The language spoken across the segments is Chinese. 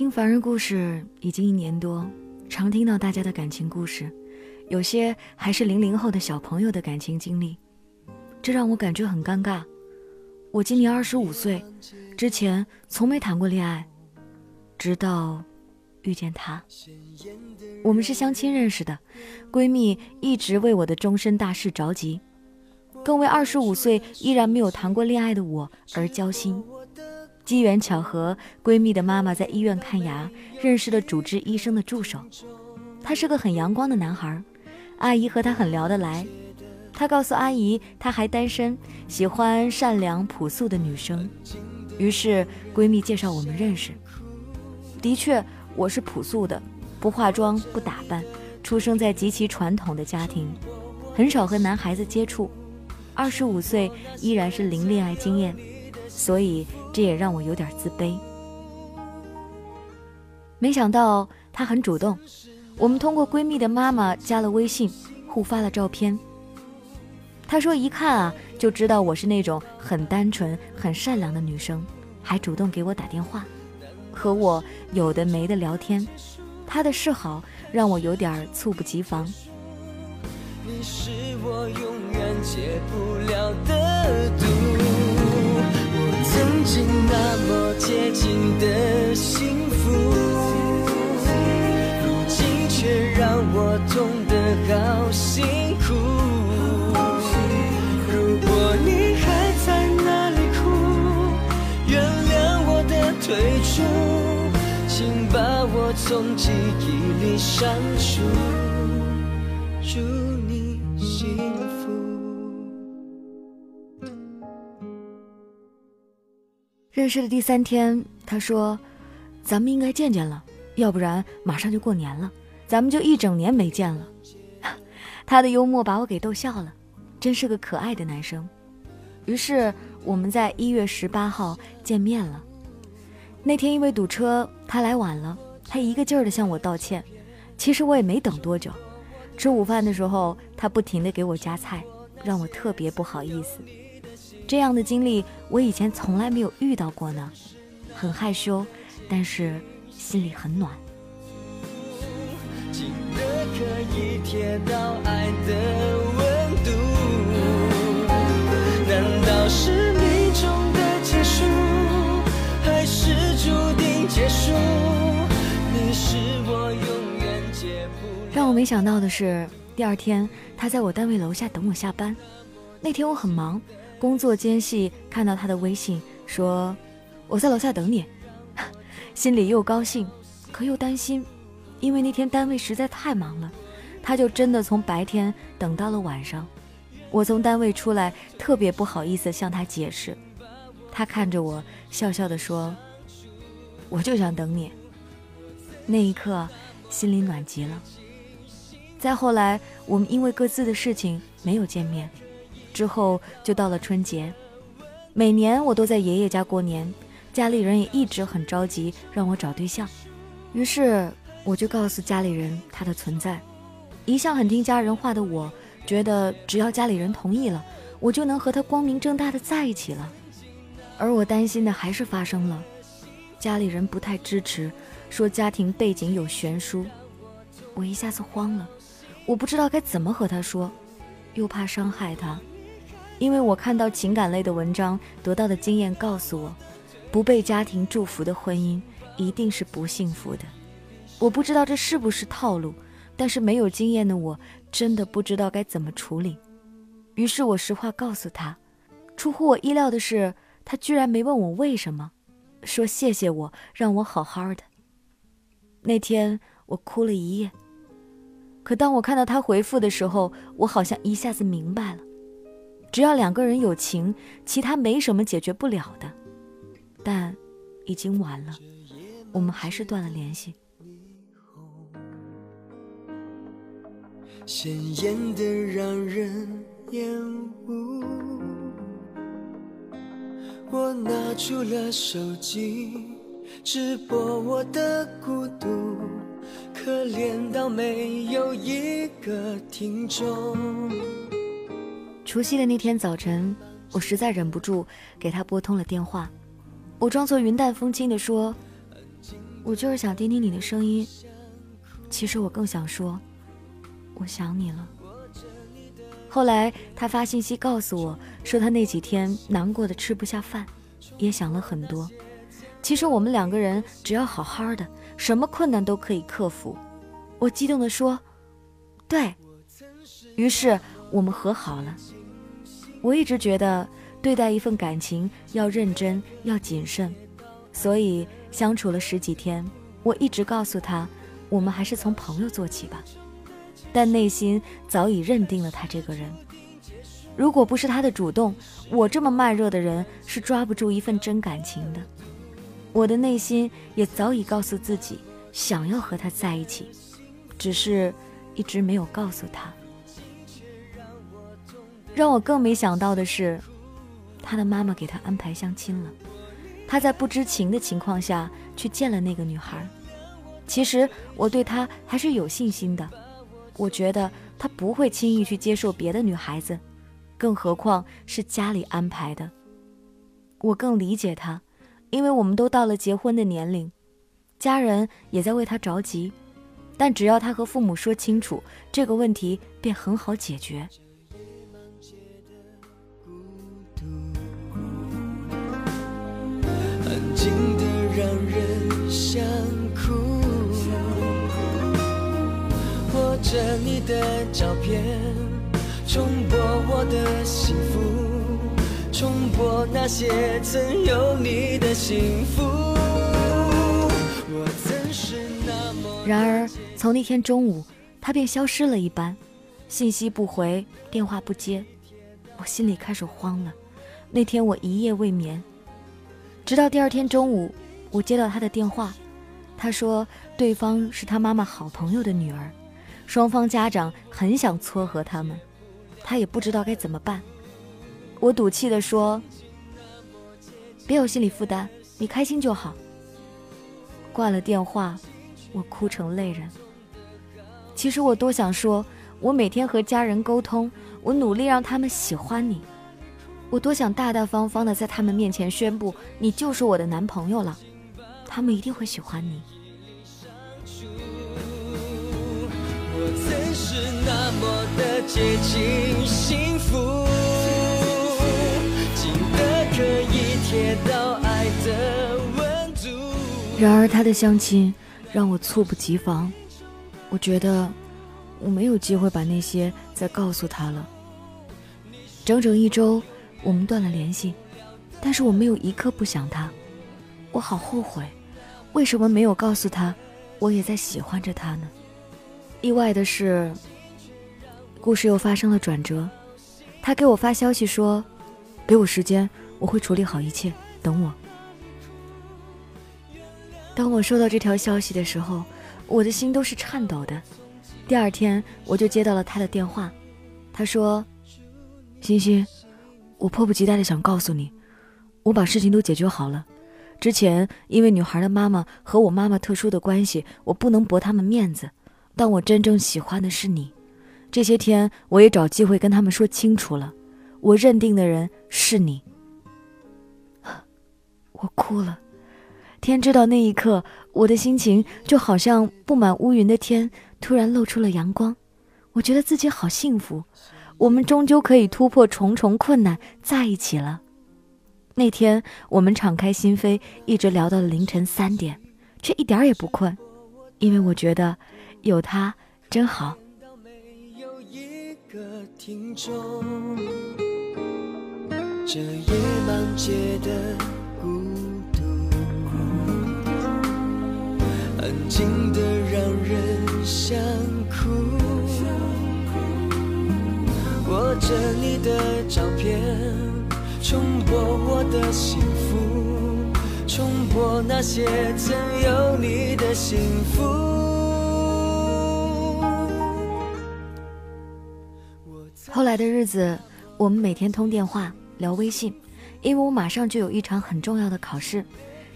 听凡人故事已经一年多，常听到大家的感情故事，有些还是零零后的小朋友的感情经历，这让我感觉很尴尬。我今年二十五岁，之前从没谈过恋爱，直到遇见他。我们是相亲认识的，闺蜜一直为我的终身大事着急，更为二十五岁依然没有谈过恋爱的我而焦心。机缘巧合，闺蜜的妈妈在医院看牙，认识了主治医生的助手。他是个很阳光的男孩，阿姨和他很聊得来。他告诉阿姨，他还单身，喜欢善良朴素的女生。于是闺蜜介绍我们认识。的确，我是朴素的，不化妆不打扮，出生在极其传统的家庭，很少和男孩子接触。二十五岁依然是零恋爱经验，所以。这也让我有点自卑。没想到她很主动，我们通过闺蜜的妈妈加了微信，互发了照片。她说一看啊就知道我是那种很单纯、很善良的女生，还主动给我打电话，和我有的没的聊天。她的示好让我有点猝不及防。你是我永远解不了的毒。曾经那么接近的幸福，如今却让我痛得好辛苦。如果你还在那里哭，原谅我的退出，请把我从记忆里删除。祝你幸福。认识的第三天，他说：“咱们应该见见了，要不然马上就过年了，咱们就一整年没见了。”他的幽默把我给逗笑了，真是个可爱的男生。于是我们在一月十八号见面了。那天因为堵车，他来晚了，他一个劲儿的向我道歉。其实我也没等多久，吃午饭的时候，他不停的给我夹菜，让我特别不好意思。这样的经历我以前从来没有遇到过呢，很害羞，但是心里很暖。难道是命中的结束，还是注定结束？你是我永远解不让我没想到的是，第二天他在我单位楼下等我下班。那天我很忙。工作间隙看到他的微信，说：“我在楼下等你。”心里又高兴，可又担心，因为那天单位实在太忙了，他就真的从白天等到了晚上。我从单位出来，特别不好意思向他解释。他看着我，笑笑地说：“我就想等你。”那一刻，心里暖极了。再后来，我们因为各自的事情没有见面。之后就到了春节，每年我都在爷爷家过年，家里人也一直很着急让我找对象，于是我就告诉家里人他的存在。一向很听家人话的我，觉得只要家里人同意了，我就能和他光明正大的在一起了。而我担心的还是发生了，家里人不太支持，说家庭背景有悬殊，我一下子慌了，我不知道该怎么和他说，又怕伤害他。因为我看到情感类的文章，得到的经验告诉我，不被家庭祝福的婚姻一定是不幸福的。我不知道这是不是套路，但是没有经验的我真的不知道该怎么处理。于是我实话告诉他，出乎我意料的是，他居然没问我为什么，说谢谢我，让我好好的。那天我哭了一夜，可当我看到他回复的时候，我好像一下子明白了。只要两个人有情，其他没什么解决不了的。但已经晚了，我们还是断了联系。鲜艳的让人厌恶。我拿出了手机，直播我的孤独，可怜到没有一个听众。除夕的那天早晨，我实在忍不住给他拨通了电话。我装作云淡风轻地说：“我就是想听听你的声音。其实我更想说，我想你了。后来他发信息告诉我说，他那几天难过的吃不下饭，也想了很多。其实我们两个人只要好好的，什么困难都可以克服。我激动地说：“对。”于是我们和好了。我一直觉得对待一份感情要认真，要谨慎，所以相处了十几天，我一直告诉他，我们还是从朋友做起吧。但内心早已认定了他这个人。如果不是他的主动，我这么慢热的人是抓不住一份真感情的。我的内心也早已告诉自己，想要和他在一起，只是一直没有告诉他。让我更没想到的是，他的妈妈给他安排相亲了。他在不知情的情况下去见了那个女孩。其实我对他还是有信心的，我觉得他不会轻易去接受别的女孩子，更何况是家里安排的。我更理解他。因为我们都到了结婚的年龄，家人也在为他着急，但只要他和父母说清楚，这个问题便很好解决。静的让人想哭，握着你的照片，重播我的幸福。重播那些曾有你的幸福。然而，从那天中午，他便消失了一般，信息不回，电话不接，我心里开始慌了。那天我一夜未眠，直到第二天中午，我接到他的电话，他说对方是他妈妈好朋友的女儿，双方家长很想撮合他们，他也不知道该怎么办。我赌气地说：“别有心理负担，你开心就好。”挂了电话，我哭成泪人。其实我多想说，我每天和家人沟通，我努力让他们喜欢你。我多想大大方方的在他们面前宣布，你就是我的男朋友了，他们一定会喜欢你。我曾是那么的接近幸福。然而，他的相亲让我猝不及防。我觉得我没有机会把那些再告诉他了。整整一周，我们断了联系，但是我没有一刻不想他。我好后悔，为什么没有告诉他，我也在喜欢着他呢？意外的是，故事又发生了转折。他给我发消息说：“给我时间。”我会处理好一切，等我。当我收到这条消息的时候，我的心都是颤抖的。第二天，我就接到了他的电话，他说：“欣欣，我迫不及待的想告诉你，我把事情都解决好了。之前因为女孩的妈妈和我妈妈特殊的关系，我不能驳他们面子，但我真正喜欢的是你。这些天，我也找机会跟他们说清楚了，我认定的人是你。”我哭了，天知道那一刻我的心情就好像布满乌云的天突然露出了阳光，我觉得自己好幸福，我们终究可以突破重重困难在一起了。那天我们敞开心扉，一直聊到了凌晨三点，却一点也不困，因为我觉得有他真好。这夜满街的。安静的让人想哭，着你的照片，重播我的幸福，重播那些曾有你的幸福。后来的日子，我们每天通电话、聊微信，因为我马上就有一场很重要的考试，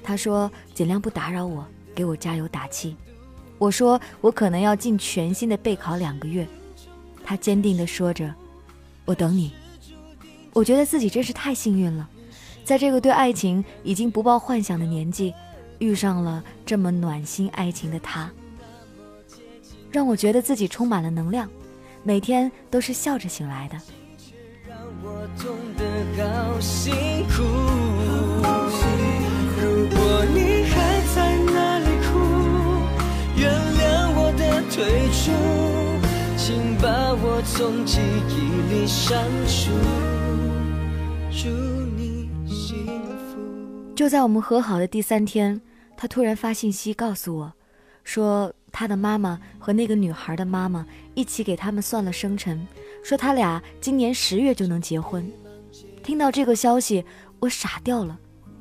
他说尽量不打扰我。给我加油打气，我说我可能要尽全新的备考两个月，他坚定地说着：“我等你。”我觉得自己真是太幸运了，在这个对爱情已经不抱幻想的年纪，遇上了这么暖心爱情的他，让我觉得自己充满了能量，每天都是笑着醒来的。退出，请把我从记忆里删除。祝你幸福。就在我们和好的第三天，他突然发信息告诉我，说他的妈妈和那个女孩的妈妈一起给他们算了生辰，说他俩今年十月就能结婚。听到这个消息，我傻掉了。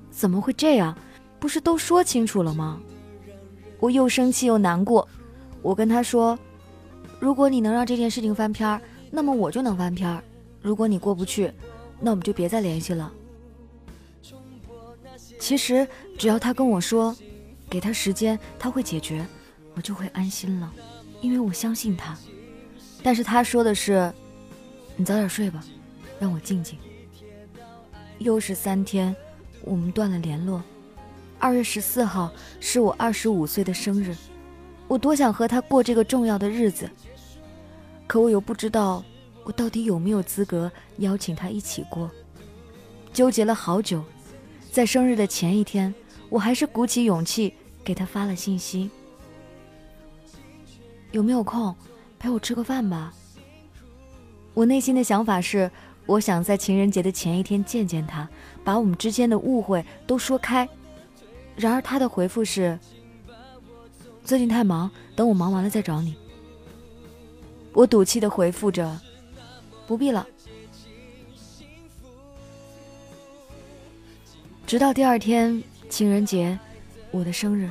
怎么会这样？不是都说清楚了吗？我又生气又难过。我跟他说：“如果你能让这件事情翻篇儿，那么我就能翻篇儿；如果你过不去，那我们就别再联系了。”其实只要他跟我说，给他时间，他会解决，我就会安心了，因为我相信他。但是他说的是：“你早点睡吧，让我静静。”又是三天。我们断了联络。二月十四号是我二十五岁的生日，我多想和他过这个重要的日子，可我又不知道我到底有没有资格邀请他一起过。纠结了好久，在生日的前一天，我还是鼓起勇气给他发了信息：“有没有空陪我吃个饭吧？”我内心的想法是。我想在情人节的前一天见见他，把我们之间的误会都说开。然而他的回复是：“最近太忙，等我忙完了再找你。”我赌气的回复着：“不必了。”直到第二天情人节，我的生日，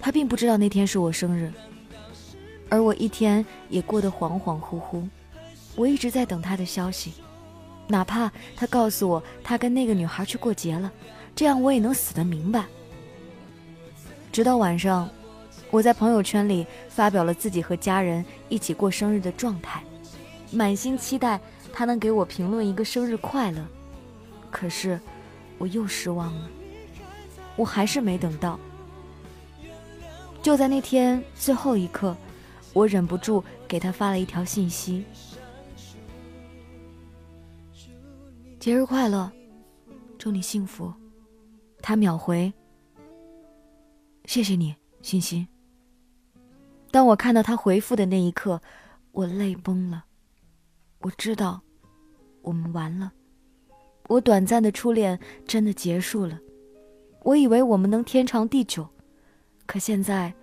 他并不知道那天是我生日，而我一天也过得恍恍惚惚。我一直在等他的消息，哪怕他告诉我他跟那个女孩去过节了，这样我也能死得明白。直到晚上，我在朋友圈里发表了自己和家人一起过生日的状态，满心期待他能给我评论一个生日快乐。可是，我又失望了，我还是没等到。就在那天最后一刻，我忍不住给他发了一条信息。节日快乐，祝你幸福。他秒回：“谢谢你，欣欣。”当我看到他回复的那一刻，我泪崩了。我知道，我们完了。我短暂的初恋真的结束了。我以为我们能天长地久，可现在，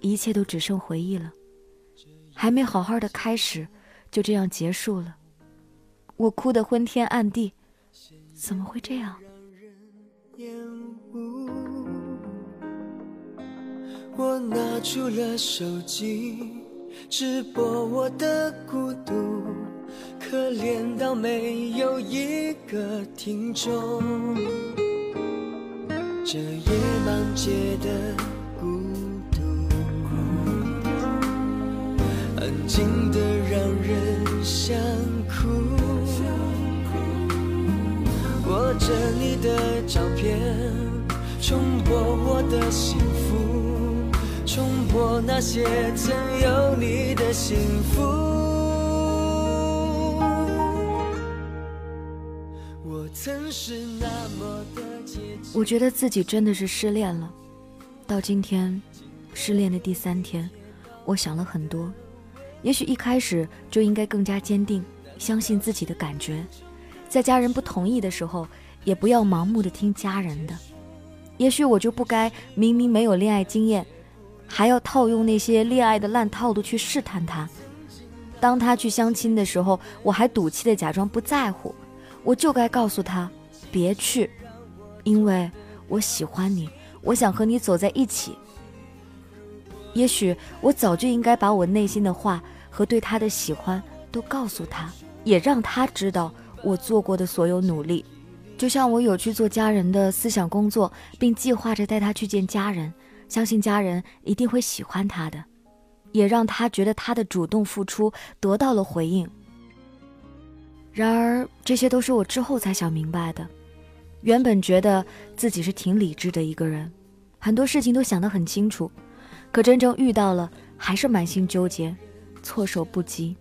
一切都只剩回忆了。还没好好的开始，就这样结束了。我哭得昏天暗地。怎么会这样？我拿出了手机，直播我的孤独，可怜到没有一个听众。这夜满街的孤独，安静的让人想哭。握着你的照片，重播我的心，重播那些曾有你的幸福。我曾是那么的我觉得自己真的是失恋了。到今天，失恋的第三天，我想了很多。也许一开始就应该更加坚定，相信自己的感觉。在家人不同意的时候，也不要盲目的听家人的。也许我就不该明明没有恋爱经验，还要套用那些恋爱的烂套路去试探他。当他去相亲的时候，我还赌气的假装不在乎。我就该告诉他，别去，因为我喜欢你，我想和你走在一起。也许我早就应该把我内心的话和对他的喜欢都告诉他，也让他知道。我做过的所有努力，就像我有去做家人的思想工作，并计划着带他去见家人，相信家人一定会喜欢他的，也让他觉得他的主动付出得到了回应。然而，这些都是我之后才想明白的。原本觉得自己是挺理智的一个人，很多事情都想得很清楚，可真正遇到了，还是满心纠结，措手不及。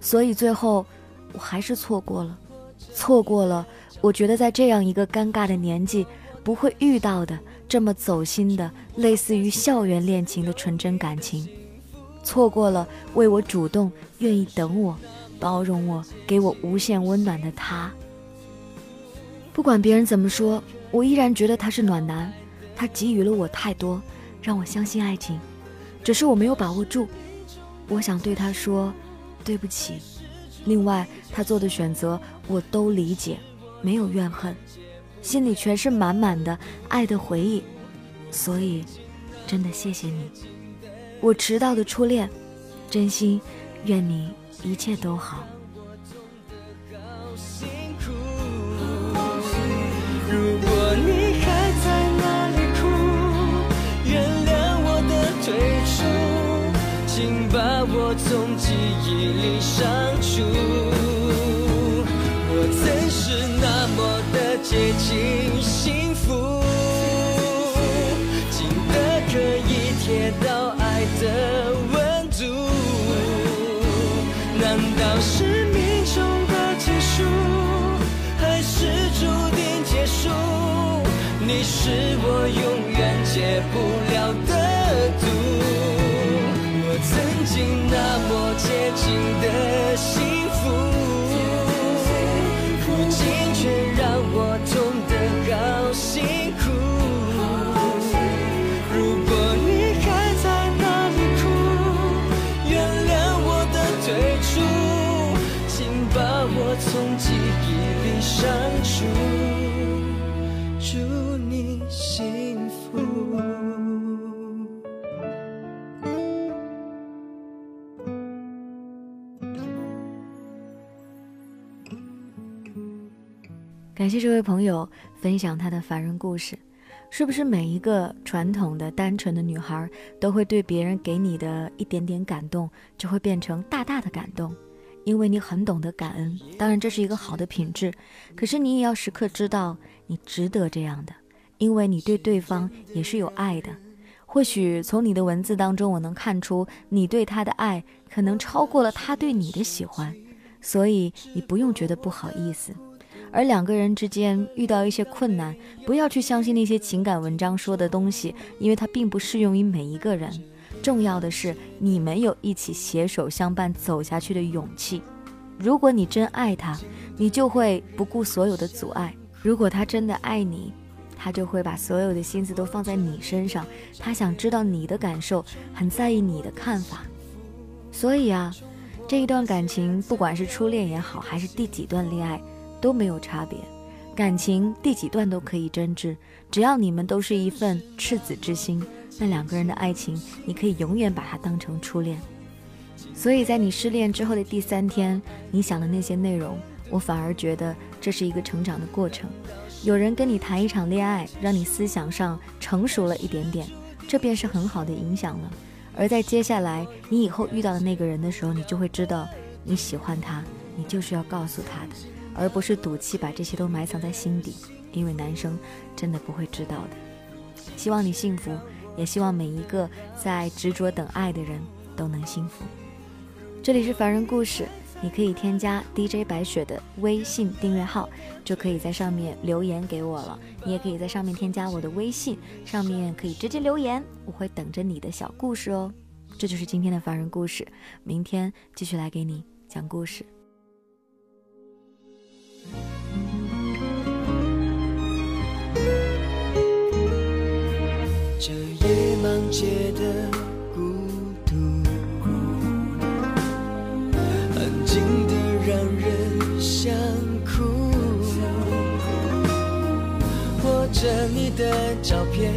所以最后，我还是错过了，错过了。我觉得在这样一个尴尬的年纪，不会遇到的这么走心的，类似于校园恋情的纯真感情，错过了为我主动、愿意等我、包容我、给我无限温暖的他。不管别人怎么说，我依然觉得他是暖男，他给予了我太多，让我相信爱情，只是我没有把握住。我想对他说，对不起。另外，他做的选择我都理解。没有怨恨，心里全是满满的爱的回忆，所以真的谢谢你，我迟到的初恋，真心愿你一切都好。如果你还在那里哭，原谅我的退出，请把我从记忆里删除。接近幸福，近的可以贴到爱的温度。难道是命中的结束，还是注定结束？你是我永远解不了感谢这位朋友分享他的凡人故事，是不是每一个传统的单纯的女孩都会对别人给你的一点点感动，就会变成大大的感动？因为你很懂得感恩，当然这是一个好的品质，可是你也要时刻知道你值得这样的，因为你对对方也是有爱的。或许从你的文字当中，我能看出你对他的爱可能超过了他对你的喜欢，所以你不用觉得不好意思。而两个人之间遇到一些困难，不要去相信那些情感文章说的东西，因为它并不适用于每一个人。重要的是你们有一起携手相伴走下去的勇气。如果你真爱他，你就会不顾所有的阻碍；如果他真的爱你，他就会把所有的心思都放在你身上。他想知道你的感受，很在意你的看法。所以啊，这一段感情，不管是初恋也好，还是第几段恋爱。都没有差别，感情第几段都可以真挚，只要你们都是一份赤子之心，那两个人的爱情，你可以永远把它当成初恋。所以在你失恋之后的第三天，你想的那些内容，我反而觉得这是一个成长的过程。有人跟你谈一场恋爱，让你思想上成熟了一点点，这便是很好的影响了。而在接下来你以后遇到的那个人的时候，你就会知道你喜欢他，你就是要告诉他的。而不是赌气把这些都埋藏在心底，因为男生真的不会知道的。希望你幸福，也希望每一个在执着等爱的人都能幸福。这里是凡人故事，你可以添加 DJ 白雪的微信订阅号，就可以在上面留言给我了。你也可以在上面添加我的微信，上面可以直接留言，我会等着你的小故事哦。这就是今天的凡人故事，明天继续来给你讲故事。这夜盲街的孤独，安静的让人想哭。握着你的照片，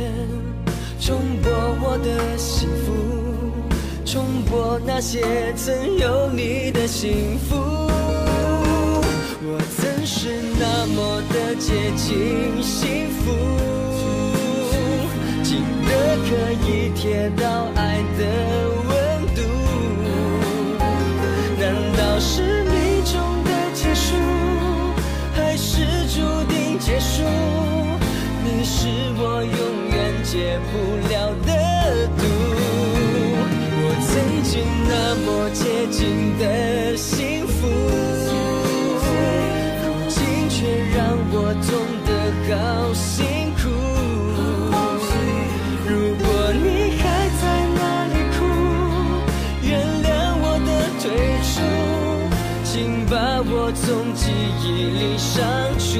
重播我的幸福，重播那些曾有你的幸福。我曾是那么的接近幸福。可以贴到爱的温度，难道是命中的结束，还是注定结束？你是我永远解不。了删除。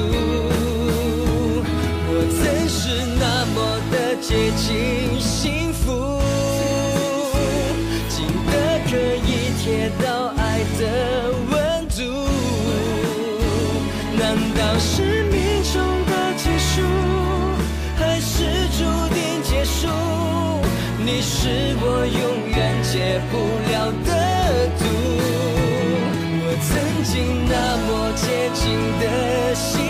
曾是那么的接近幸福，近的可以贴到爱的温度。难道是命中的结束，还是注定结束？你是我永远解不了的毒。我曾经那么接近的幸